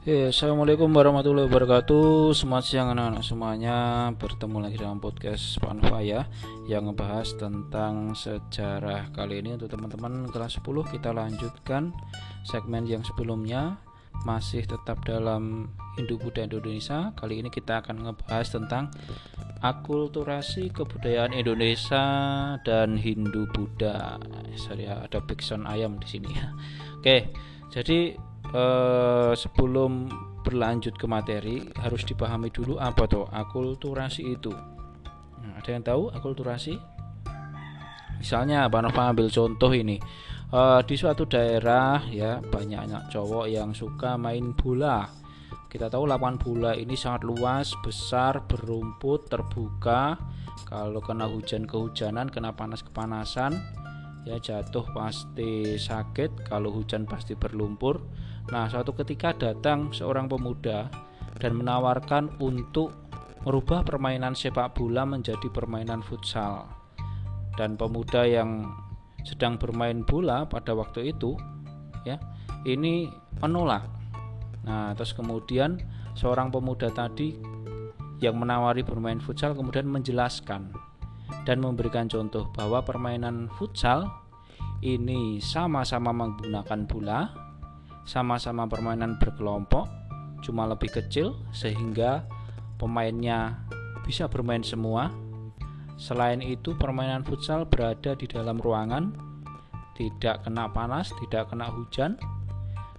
Ya, Assalamualaikum warahmatullahi wabarakatuh. Selamat siang anak-anak semuanya. Bertemu lagi dalam podcast Panva ya Yang ngebahas tentang sejarah Kali ini. Untuk teman-teman kelas 10 Kita lanjutkan segmen yang sebelumnya. Masih tetap dalam Hindu Buddha Indonesia. Kali ini kita akan ngebahas tentang Akulturasi kebudayaan Indonesia Dan Hindu Buddha. Saya ada backsound ayam di sini. Ya Oke, jadi eh, sebelum berlanjut ke materi harus dipahami dulu apa tuh akulturasi itu. Nah, ada yang tahu akulturasi? Misalnya, Pak Nova ambil contoh ini eh, di suatu daerah ya banyak cowok yang suka main bola. Kita tahu lapangan bola ini sangat luas, besar, berumput, terbuka. Kalau kena hujan kehujanan, kena panas kepanasan, ya jatuh pasti sakit. Kalau hujan pasti berlumpur Nah, suatu ketika datang seorang pemuda dan menawarkan untuk merubah permainan sepak bola menjadi permainan futsal. Dan pemuda yang sedang bermain bola pada waktu itu ya, ini menolak. Nah, terus kemudian seorang pemuda tadi yang menawari bermain futsal kemudian menjelaskan dan memberikan contoh bahwa permainan futsal ini sama-sama menggunakan bola sama-sama permainan berkelompok cuma lebih kecil sehingga pemainnya bisa bermain semua. Selain itu permainan futsal berada di dalam ruangan tidak kena panas tidak kena hujan.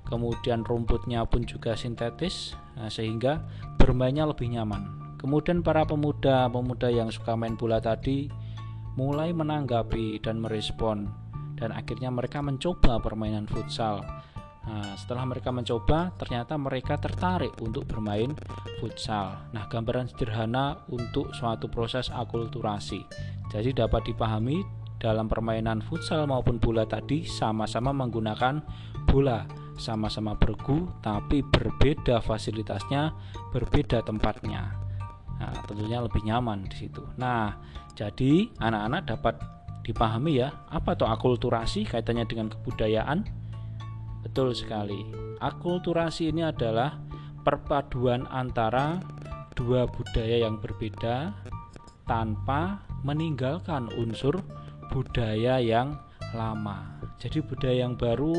Kemudian rumputnya pun juga sintetis nah, sehingga bermainnya lebih nyaman. Kemudian para pemuda-pemuda yang suka main bola tadi mulai menanggapi dan merespon dan akhirnya mereka mencoba permainan futsal Nah, setelah mereka mencoba, ternyata mereka tertarik untuk bermain futsal. Nah, gambaran sederhana untuk suatu proses akulturasi. Jadi dapat dipahami dalam permainan futsal maupun bola tadi sama-sama menggunakan bola, sama-sama bergu tapi berbeda fasilitasnya, berbeda tempatnya. Nah, tentunya lebih nyaman di situ. Nah, jadi anak-anak dapat dipahami ya, apa tuh akulturasi kaitannya dengan kebudayaan? Betul sekali. Akulturasi ini adalah perpaduan antara dua budaya yang berbeda tanpa meninggalkan unsur budaya yang lama. Jadi budaya yang baru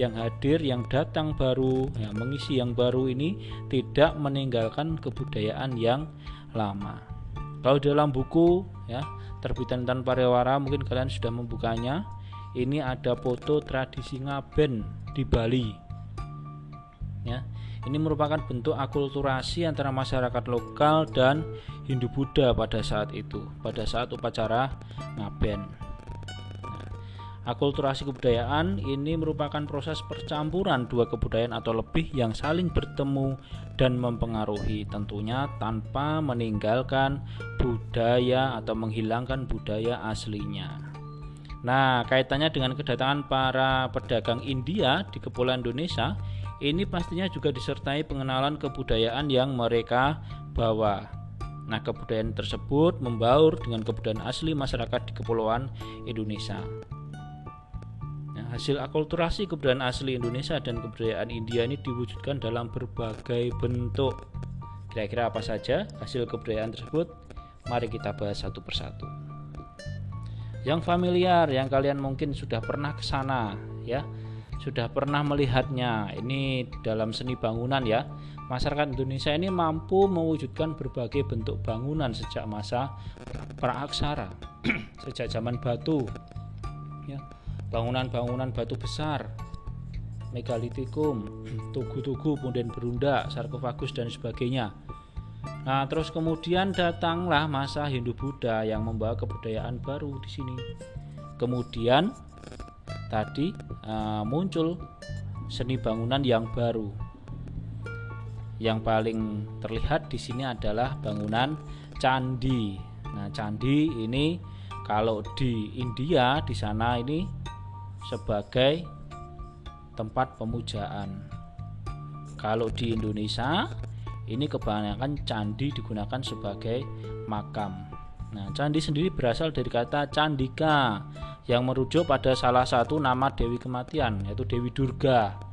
yang hadir, yang datang baru, yang mengisi yang baru ini tidak meninggalkan kebudayaan yang lama. Kalau dalam buku ya terbitan tanpa rewara mungkin kalian sudah membukanya. Ini ada foto tradisi ngaben di Bali. Ya, ini merupakan bentuk akulturasi antara masyarakat lokal dan Hindu Buddha pada saat itu, pada saat upacara ngaben. Nah, akulturasi kebudayaan ini merupakan proses percampuran dua kebudayaan atau lebih yang saling bertemu dan mempengaruhi, tentunya tanpa meninggalkan budaya atau menghilangkan budaya aslinya. Nah, kaitannya dengan kedatangan para pedagang India di Kepulauan Indonesia, ini pastinya juga disertai pengenalan kebudayaan yang mereka bawa. Nah, kebudayaan tersebut membaur dengan kebudayaan asli masyarakat di Kepulauan Indonesia. Nah, hasil akulturasi kebudayaan asli Indonesia dan kebudayaan India ini diwujudkan dalam berbagai bentuk. Kira-kira apa saja hasil kebudayaan tersebut? Mari kita bahas satu persatu yang familiar yang kalian mungkin sudah pernah ke sana ya. Sudah pernah melihatnya. Ini dalam seni bangunan ya. Masyarakat Indonesia ini mampu mewujudkan berbagai bentuk bangunan sejak masa praaksara sejak zaman batu ya. Bangunan-bangunan batu besar megalitikum tugu-tugu kemudian berunda sarkofagus dan sebagainya Nah, terus kemudian datanglah masa Hindu Buddha yang membawa kebudayaan baru di sini. Kemudian tadi uh, muncul seni bangunan yang baru. Yang paling terlihat di sini adalah bangunan candi. Nah, candi ini kalau di India di sana ini sebagai tempat pemujaan. Kalau di Indonesia ini kebanyakan candi digunakan sebagai makam. Nah, candi sendiri berasal dari kata candika yang merujuk pada salah satu nama Dewi Kematian yaitu Dewi Durga.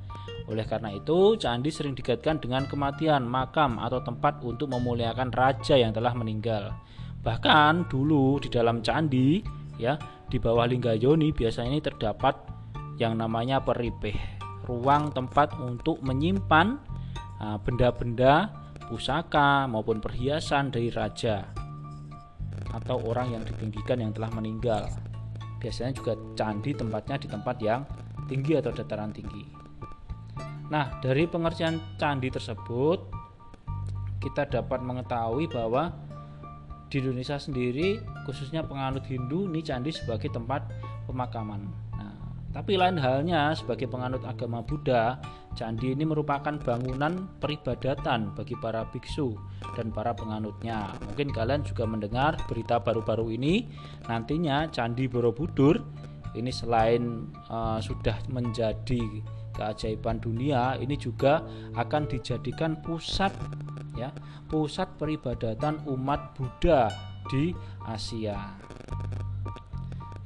Oleh karena itu, candi sering dikaitkan dengan kematian, makam, atau tempat untuk memuliakan raja yang telah meninggal. Bahkan dulu di dalam candi, ya, di bawah Linggayoni biasanya ini terdapat yang namanya peripeh, ruang tempat untuk menyimpan ah, benda-benda, pusaka maupun perhiasan dari raja atau orang yang ditinggikan yang telah meninggal. Biasanya juga candi tempatnya di tempat yang tinggi atau dataran tinggi. Nah, dari pengertian candi tersebut kita dapat mengetahui bahwa di Indonesia sendiri khususnya penganut Hindu ini candi sebagai tempat pemakaman. Tapi lain halnya sebagai penganut agama Buddha, candi ini merupakan bangunan peribadatan bagi para biksu dan para penganutnya. Mungkin kalian juga mendengar berita baru-baru ini nantinya candi Borobudur ini selain uh, sudah menjadi keajaiban dunia ini juga akan dijadikan pusat ya pusat peribadatan umat Buddha di Asia.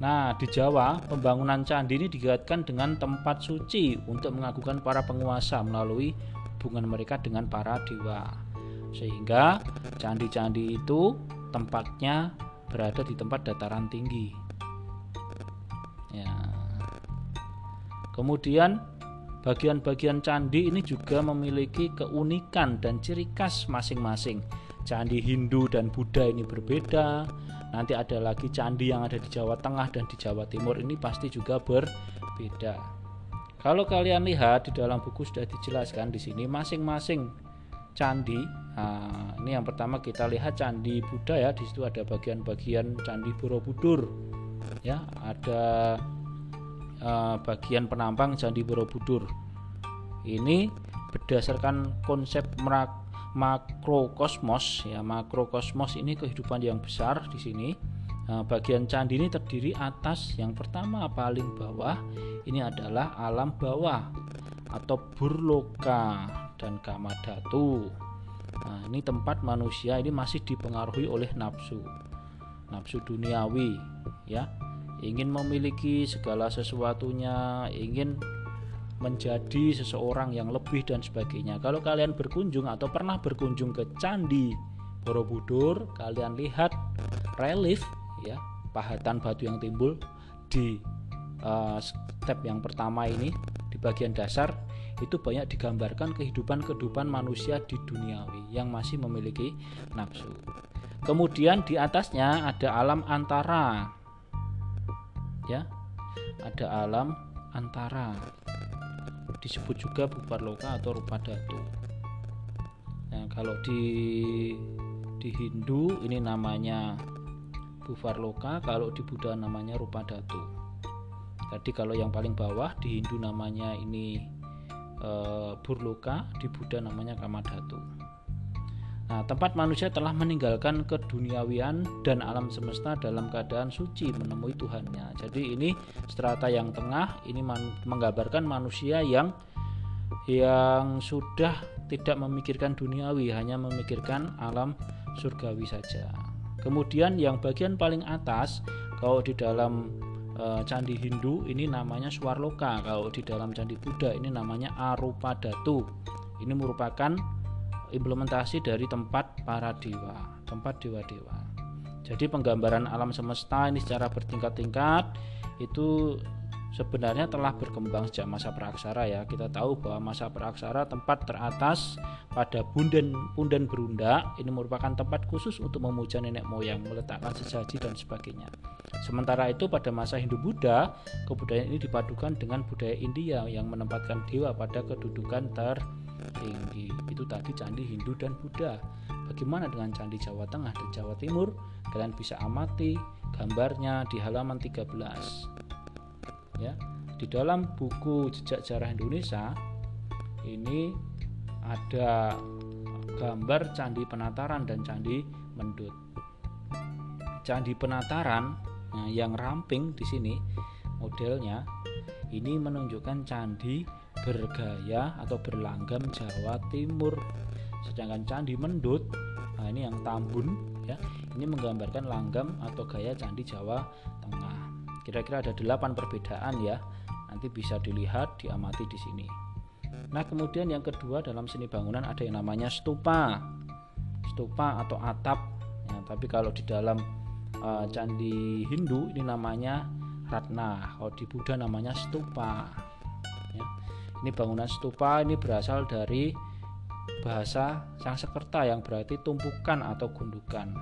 Nah, di Jawa, pembangunan candi ini dikaitkan dengan tempat suci untuk mengagukan para penguasa melalui hubungan mereka dengan para dewa. Sehingga candi-candi itu tempatnya berada di tempat dataran tinggi. Ya. Kemudian Bagian-bagian candi ini juga memiliki keunikan dan ciri khas masing-masing. Candi Hindu dan Buddha ini berbeda. Nanti ada lagi candi yang ada di Jawa Tengah dan di Jawa Timur ini pasti juga berbeda. Kalau kalian lihat di dalam buku sudah dijelaskan di sini masing-masing candi. Nah, ini yang pertama kita lihat candi Buddha ya. Di situ ada bagian-bagian candi Borobudur. Ya, ada uh, bagian penampang Candi Borobudur. Ini berdasarkan konsep makrokosmos ya makrokosmos ini kehidupan yang besar di sini. Nah, bagian candi ini terdiri atas yang pertama paling bawah ini adalah alam bawah atau burloka dan kamadatu. Nah, ini tempat manusia ini masih dipengaruhi oleh nafsu. Nafsu duniawi ya ingin memiliki segala sesuatunya, ingin menjadi seseorang yang lebih dan sebagainya. Kalau kalian berkunjung atau pernah berkunjung ke Candi Borobudur, kalian lihat relief ya, pahatan batu yang timbul di uh, step yang pertama ini di bagian dasar itu banyak digambarkan kehidupan-kehidupan manusia di duniawi yang masih memiliki nafsu. Kemudian di atasnya ada alam antara ya ada alam antara disebut juga loka atau rupa datu nah kalau di di Hindu ini namanya loka kalau di Buddha namanya rupa datu jadi kalau yang paling bawah di Hindu namanya ini e, burloka di Buddha namanya kamadatu Nah, tempat manusia telah meninggalkan keduniawian dan alam semesta dalam keadaan suci menemui Tuhannya. Jadi ini strata yang tengah ini menggambarkan manusia yang yang sudah tidak memikirkan duniawi, hanya memikirkan alam surgawi saja. Kemudian yang bagian paling atas kalau di dalam e, candi Hindu ini namanya Swarloka, kalau di dalam candi Buddha ini namanya Arupadatu. Ini merupakan implementasi dari tempat para dewa, tempat dewa-dewa. Jadi penggambaran alam semesta ini secara bertingkat-tingkat itu sebenarnya telah berkembang sejak masa praksara ya. Kita tahu bahwa masa praksara tempat teratas pada Bunden Punden Berunda ini merupakan tempat khusus untuk memuja nenek moyang, meletakkan sesaji dan sebagainya. Sementara itu pada masa Hindu Buddha, kebudayaan ini dipadukan dengan budaya India yang menempatkan dewa pada kedudukan ter tinggi. Itu tadi candi Hindu dan Buddha. Bagaimana dengan candi Jawa Tengah dan Jawa Timur? Kalian bisa amati gambarnya di halaman 13. Ya. Di dalam buku Jejak Sejarah Indonesia ini ada gambar candi Penataran dan candi Mendut. Candi Penataran nah yang ramping di sini modelnya ini menunjukkan candi bergaya atau berlanggam Jawa Timur. Sedangkan Candi Mendut, nah ini yang Tambun ya, ini menggambarkan langgam atau gaya Candi Jawa Tengah. Kira-kira ada delapan perbedaan ya. Nanti bisa dilihat, diamati di sini. Nah, kemudian yang kedua dalam seni bangunan ada yang namanya stupa. Stupa atau atap. Ya, tapi kalau di dalam uh, candi Hindu ini namanya ratna. Kalau di Buddha namanya stupa. Ini bangunan stupa ini berasal dari bahasa Sanskerta yang berarti tumpukan atau gundukan.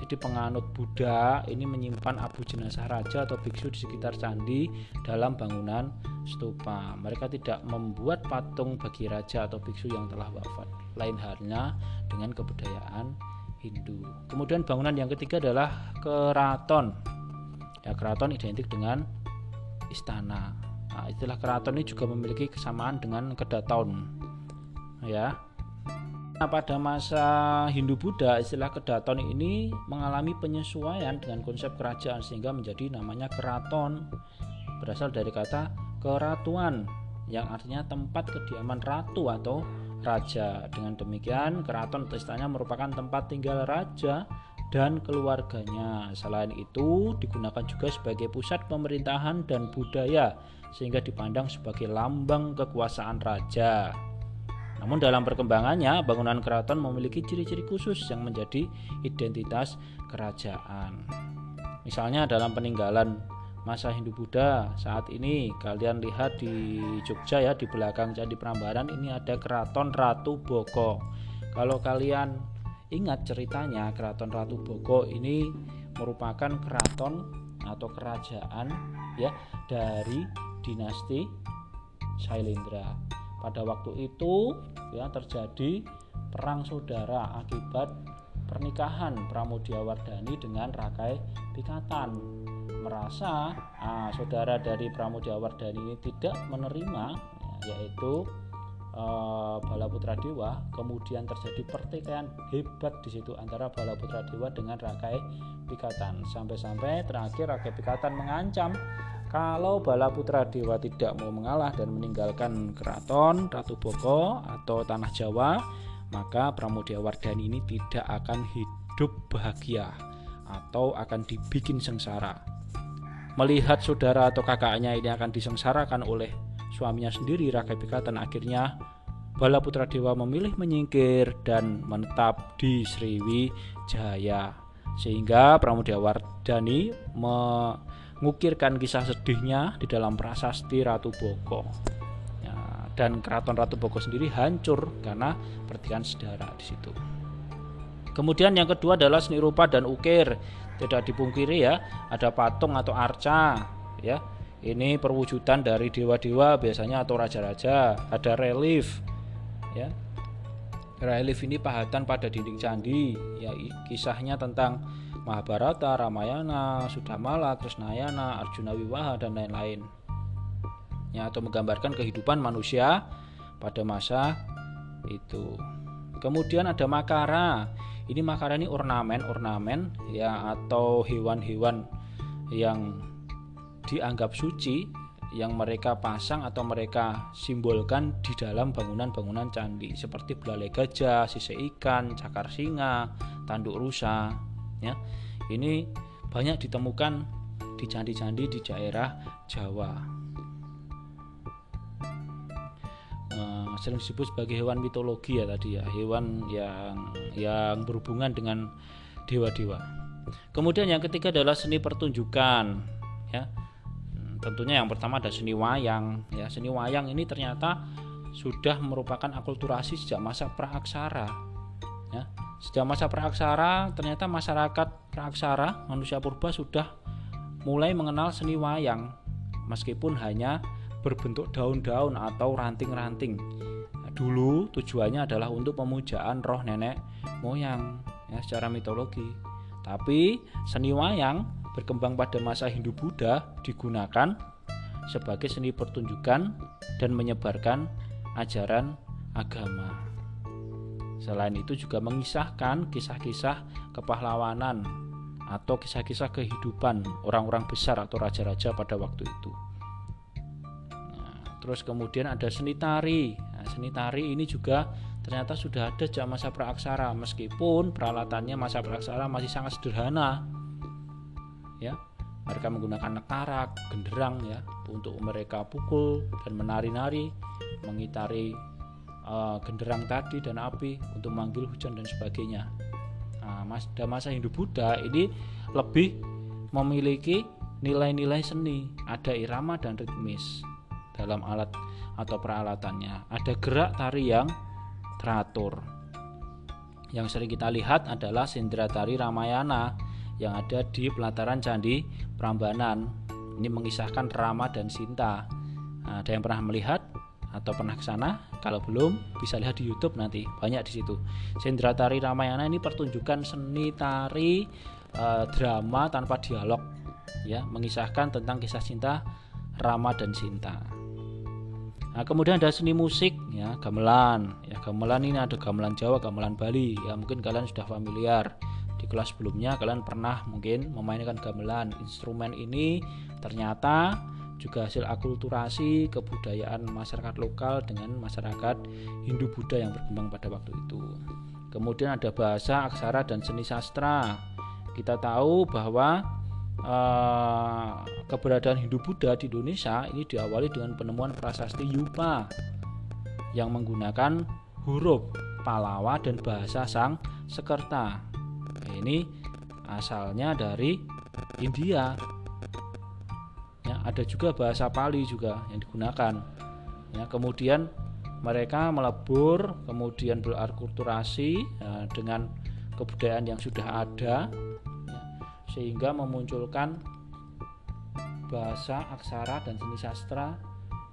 Jadi penganut Buddha ini menyimpan abu jenazah raja atau biksu di sekitar candi dalam bangunan stupa. Mereka tidak membuat patung bagi raja atau biksu yang telah wafat. Lain halnya dengan kebudayaan Hindu. Kemudian bangunan yang ketiga adalah keraton. Ya, keraton identik dengan istana. Nah, istilah keraton ini juga memiliki kesamaan dengan kedaton. Ya, Nah, pada masa Hindu Buddha istilah kedaton ini mengalami penyesuaian dengan konsep kerajaan sehingga menjadi namanya keraton berasal dari kata keratuan yang artinya tempat kediaman ratu atau raja. Dengan demikian, keraton atau merupakan tempat tinggal raja dan keluarganya. Selain itu, digunakan juga sebagai pusat pemerintahan dan budaya sehingga dipandang sebagai lambang kekuasaan raja. Namun dalam perkembangannya, bangunan keraton memiliki ciri-ciri khusus yang menjadi identitas kerajaan. Misalnya dalam peninggalan masa Hindu Buddha saat ini kalian lihat di Jogja ya di belakang Candi Prambanan ini ada keraton Ratu Boko. Kalau kalian ingat ceritanya keraton Ratu Boko ini merupakan keraton atau kerajaan ya dari dinasti Sailendra. Pada waktu itu ya terjadi perang saudara akibat pernikahan Pramudiawardhani dengan Rakai Pikatan. Merasa ah, saudara dari Pramudiawardhani ini tidak menerima ya, yaitu eh, Balaputra Dewa, kemudian terjadi pertikaian hebat di situ antara Balaputra Dewa dengan Rakai Pikatan. Sampai-sampai terakhir Rakai Pikatan mengancam kalau Bala Putra Dewa tidak mau mengalah dan meninggalkan keraton Ratu Boko atau tanah Jawa, maka Pramudia Wardani ini tidak akan hidup bahagia atau akan dibikin sengsara. Melihat saudara atau kakaknya ini akan disengsarakan oleh suaminya sendiri Rakai Pikatan akhirnya Bala Putra Dewa memilih menyingkir dan menetap di Sriwijaya sehingga Pramudia Wardani me mengukirkan kisah sedihnya di dalam prasasti Ratu Boko. Ya, dan keraton Ratu Boko sendiri hancur karena pertikaian saudara di situ. Kemudian yang kedua adalah seni rupa dan ukir. Tidak dipungkiri ya, ada patung atau arca ya. Ini perwujudan dari dewa-dewa biasanya atau raja-raja, ada relief ya. Relief ini pahatan pada dinding candi, ya kisahnya tentang Mahabharata, Ramayana, Sudamala, Krishnayana, Arjuna Wiwaha dan lain-lain. Ya, atau menggambarkan kehidupan manusia pada masa itu. Kemudian ada makara. Ini makara ini ornamen-ornamen ya atau hewan-hewan yang dianggap suci yang mereka pasang atau mereka simbolkan di dalam bangunan-bangunan candi seperti belalai gajah, sisik ikan, cakar singa, tanduk rusa, ya. Ini banyak ditemukan di candi-candi di daerah Jawa. Uh, sering disebut sebagai hewan mitologi ya tadi ya hewan yang yang berhubungan dengan dewa-dewa. Kemudian yang ketiga adalah seni pertunjukan ya. Hmm, tentunya yang pertama ada seni wayang ya. Seni wayang ini ternyata sudah merupakan akulturasi sejak masa praaksara ya Sejak masa praaksara, ternyata masyarakat praaksara, manusia purba sudah mulai mengenal seni wayang, meskipun hanya berbentuk daun-daun atau ranting-ranting. Dulu tujuannya adalah untuk pemujaan roh nenek moyang ya, secara mitologi. Tapi seni wayang berkembang pada masa Hindu Buddha digunakan sebagai seni pertunjukan dan menyebarkan ajaran agama. Selain itu juga mengisahkan kisah-kisah kepahlawanan atau kisah-kisah kehidupan orang-orang besar atau raja-raja pada waktu itu. Nah, terus kemudian ada seni tari. Nah, seni tari ini juga ternyata sudah ada sejak masa praaksara meskipun peralatannya masa praaksara masih sangat sederhana. Ya, mereka menggunakan nekarak, genderang ya, untuk mereka pukul dan menari-nari mengitari uh, genderang tadi dan api untuk manggil hujan dan sebagainya. Nah, mas, masa Hindu Buddha ini lebih memiliki nilai-nilai seni. Ada irama dan ritmis dalam alat atau peralatannya. Ada gerak tari yang teratur. Yang sering kita lihat adalah sendera tari Ramayana yang ada di pelataran Candi Prambanan. Ini mengisahkan Rama dan Sinta. Nah, ada yang pernah melihat atau pernah ke sana? Kalau belum, bisa lihat di YouTube nanti. Banyak di situ. Sendera tari Ramayana ini pertunjukan seni tari eh, drama tanpa dialog, ya, mengisahkan tentang kisah cinta Rama dan Sinta. Nah, kemudian ada seni musik ya, gamelan. Ya, gamelan ini ada gamelan Jawa, gamelan Bali. Ya, mungkin kalian sudah familiar. Di kelas sebelumnya kalian pernah mungkin memainkan gamelan. Instrumen ini ternyata juga hasil akulturasi kebudayaan masyarakat lokal dengan masyarakat Hindu Buddha yang berkembang pada waktu itu. Kemudian ada bahasa, aksara dan seni sastra. Kita tahu bahwa uh, keberadaan Hindu Buddha di Indonesia ini diawali dengan penemuan prasasti Yupa yang menggunakan huruf Palawa dan bahasa Sang Sekerta. Nah, ini asalnya dari India. Ya, ada juga bahasa Pali juga yang digunakan. Ya, kemudian mereka melebur, kemudian berakulturasi ya, dengan kebudayaan yang sudah ada sehingga memunculkan bahasa, aksara, dan seni sastra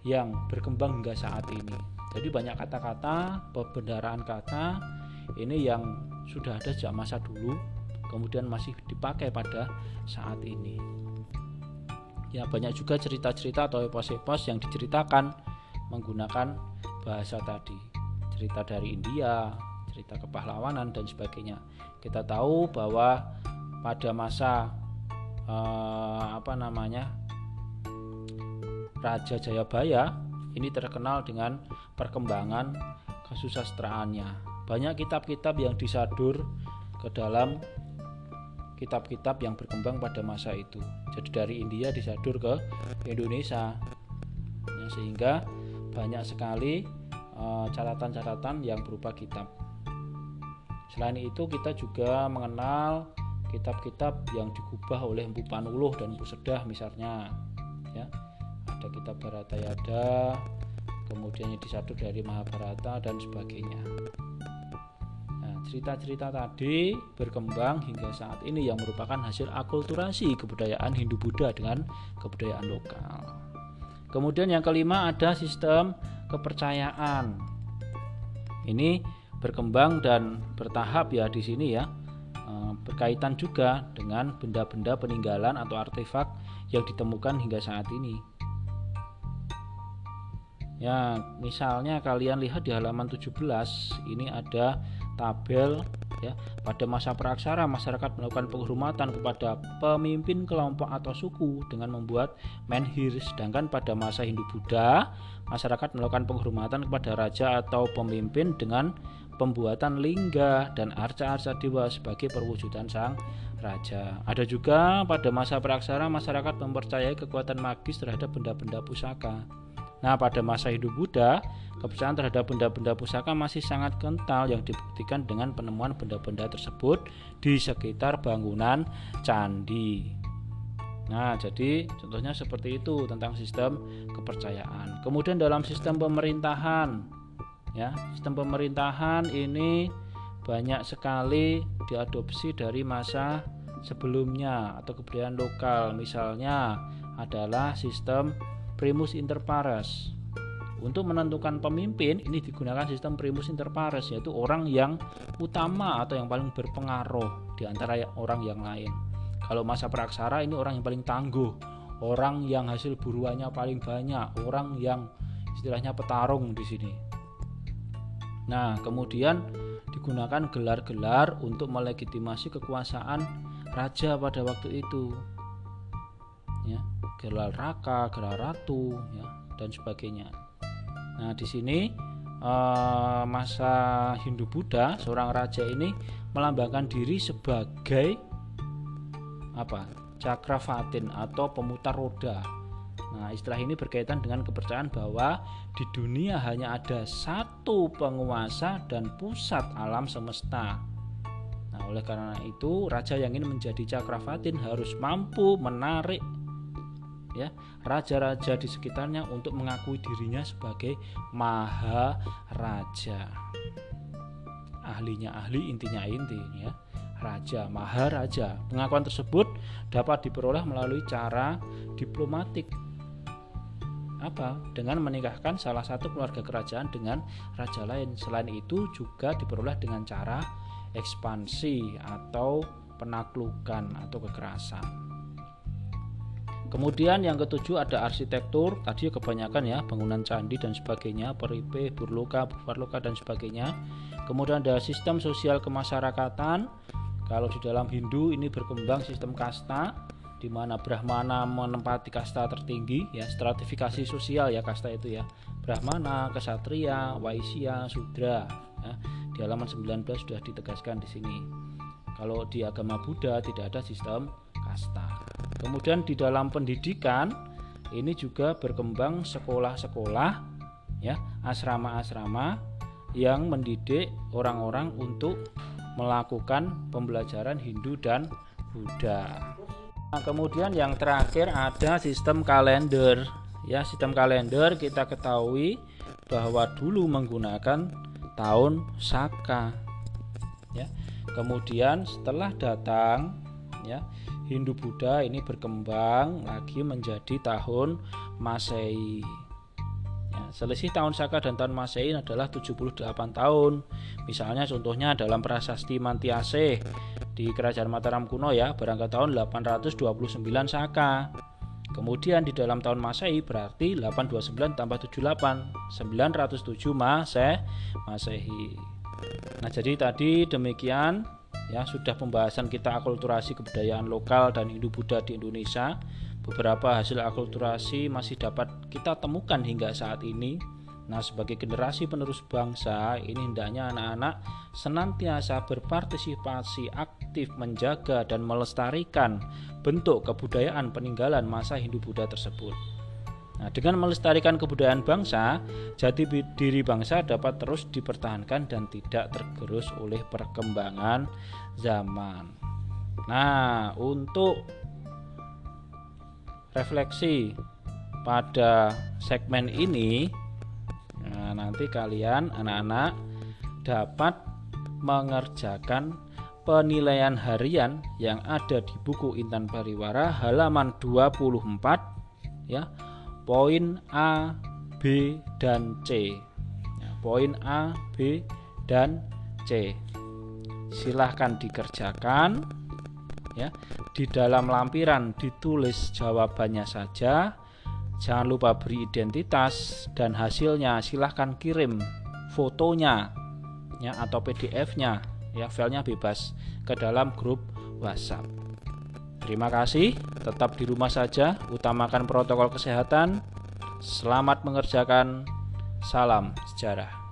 yang berkembang hingga saat ini. Jadi banyak kata-kata, pembendaraan kata ini yang sudah ada sejak masa dulu, kemudian masih dipakai pada saat ini. Ya banyak juga cerita-cerita atau epos-epos yang diceritakan menggunakan bahasa tadi. Cerita dari India, cerita kepahlawanan dan sebagainya. Kita tahu bahwa pada masa eh, apa namanya Raja Jayabaya ini terkenal dengan perkembangan kesusastraannya. Banyak kitab-kitab yang disadur ke dalam kitab-kitab yang berkembang pada masa itu. Jadi dari India disadur ke Indonesia. Ya, sehingga banyak sekali eh, catatan-catatan uh, yang berupa kitab. Selain itu kita juga mengenal kitab-kitab yang digubah oleh Empu Panuluh dan Empu Sedah misalnya ya ada kitab Baratayada kemudian disatu dari Mahabharata dan sebagainya cerita-cerita tadi berkembang hingga saat ini yang merupakan hasil akulturasi kebudayaan Hindu Buddha dengan kebudayaan lokal kemudian yang kelima ada sistem kepercayaan ini berkembang dan bertahap ya di sini ya Eh, berkaitan juga dengan benda-benda peninggalan atau artefak yang ditemukan hingga saat ini. Ya, misalnya kalian lihat di halaman 17 ini ada tabel ya. Pada masa praksara masyarakat melakukan penghormatan kepada pemimpin kelompok atau suku dengan membuat menhir sedangkan pada masa Hindu Buddha masyarakat melakukan penghormatan kepada raja atau pemimpin dengan pembuatan lingga dan arca-arca dewa sebagai perwujudan sang raja. Ada juga pada masa praksara masyarakat mempercayai kekuatan magis terhadap benda-benda pusaka. Nah, pada masa hidup Buddha, kepercayaan terhadap benda-benda pusaka masih sangat kental yang dibuktikan dengan penemuan benda-benda tersebut di sekitar bangunan candi. Nah, jadi contohnya seperti itu tentang sistem kepercayaan. Kemudian dalam sistem pemerintahan, ya sistem pemerintahan ini banyak sekali diadopsi dari masa sebelumnya atau kebudayaan lokal misalnya adalah sistem primus inter pares. Untuk menentukan pemimpin ini digunakan sistem primus inter pares yaitu orang yang utama atau yang paling berpengaruh di antara orang yang lain. Kalau masa praksara ini orang yang paling tangguh orang yang hasil buruannya paling banyak orang yang istilahnya petarung di sini. Nah, kemudian digunakan gelar-gelar untuk melegitimasi kekuasaan raja pada waktu itu. Ya, gelar raka, gelar ratu, ya, dan sebagainya. Nah, di sini eh, masa Hindu Buddha, seorang raja ini melambangkan diri sebagai apa? Cakrafatin atau pemutar roda. Nah, istilah ini berkaitan dengan kepercayaan bahwa di dunia hanya ada satu penguasa dan pusat alam semesta. Nah, oleh karena itu, raja yang ingin menjadi cakravatin harus mampu menarik ya raja-raja di sekitarnya untuk mengakui dirinya sebagai maha raja. Ahlinya ahli, intinya inti ya. Raja, maharaja. Pengakuan tersebut dapat diperoleh melalui cara diplomatik apa dengan menikahkan salah satu keluarga kerajaan dengan raja lain. Selain itu juga diperoleh dengan cara ekspansi atau penaklukan atau kekerasan. Kemudian yang ketujuh ada arsitektur, tadi kebanyakan ya bangunan candi dan sebagainya, peripe, burloka, burloka dan sebagainya. Kemudian ada sistem sosial kemasyarakatan. Kalau di dalam Hindu ini berkembang sistem kasta, di mana Brahmana menempati kasta tertinggi ya stratifikasi sosial ya kasta itu ya Brahmana, Kesatria, Waisya, Sudra ya. di halaman 19 sudah ditegaskan di sini kalau di agama Buddha tidak ada sistem kasta kemudian di dalam pendidikan ini juga berkembang sekolah-sekolah ya asrama-asrama yang mendidik orang-orang untuk melakukan pembelajaran Hindu dan Buddha. Nah, kemudian yang terakhir ada sistem kalender. Ya, sistem kalender kita ketahui bahwa dulu menggunakan tahun Saka. Ya. Kemudian setelah datang ya Hindu Buddha ini berkembang lagi menjadi tahun Masehi. Ya, selisih tahun Saka dan tahun Masehi adalah 78 tahun. Misalnya contohnya dalam prasasti Mantiase di Kerajaan Mataram kuno ya berangkat tahun 829 Saka. Kemudian di dalam tahun Masehi berarti 829 tambah 78 907 Mase Masehi. Nah, jadi tadi demikian ya sudah pembahasan kita akulturasi kebudayaan lokal dan Hindu Buddha di Indonesia. Beberapa hasil akulturasi masih dapat kita temukan hingga saat ini Nah, sebagai generasi penerus bangsa, ini hendaknya anak-anak senantiasa berpartisipasi aktif menjaga dan melestarikan bentuk kebudayaan peninggalan masa Hindu-Buddha tersebut. Nah, dengan melestarikan kebudayaan bangsa, jati diri bangsa dapat terus dipertahankan dan tidak tergerus oleh perkembangan zaman. Nah, untuk refleksi pada segmen ini Nah, nanti kalian anak-anak dapat mengerjakan penilaian harian yang ada di buku Intan Pariwara halaman 24 ya. Poin A, B dan C. Ya, poin A, B dan C. Silahkan dikerjakan ya. Di dalam lampiran ditulis jawabannya saja Jangan lupa beri identitas dan hasilnya silahkan kirim fotonya ya atau PDF-nya ya filenya bebas ke dalam grup WhatsApp. Terima kasih, tetap di rumah saja, utamakan protokol kesehatan. Selamat mengerjakan. Salam sejarah.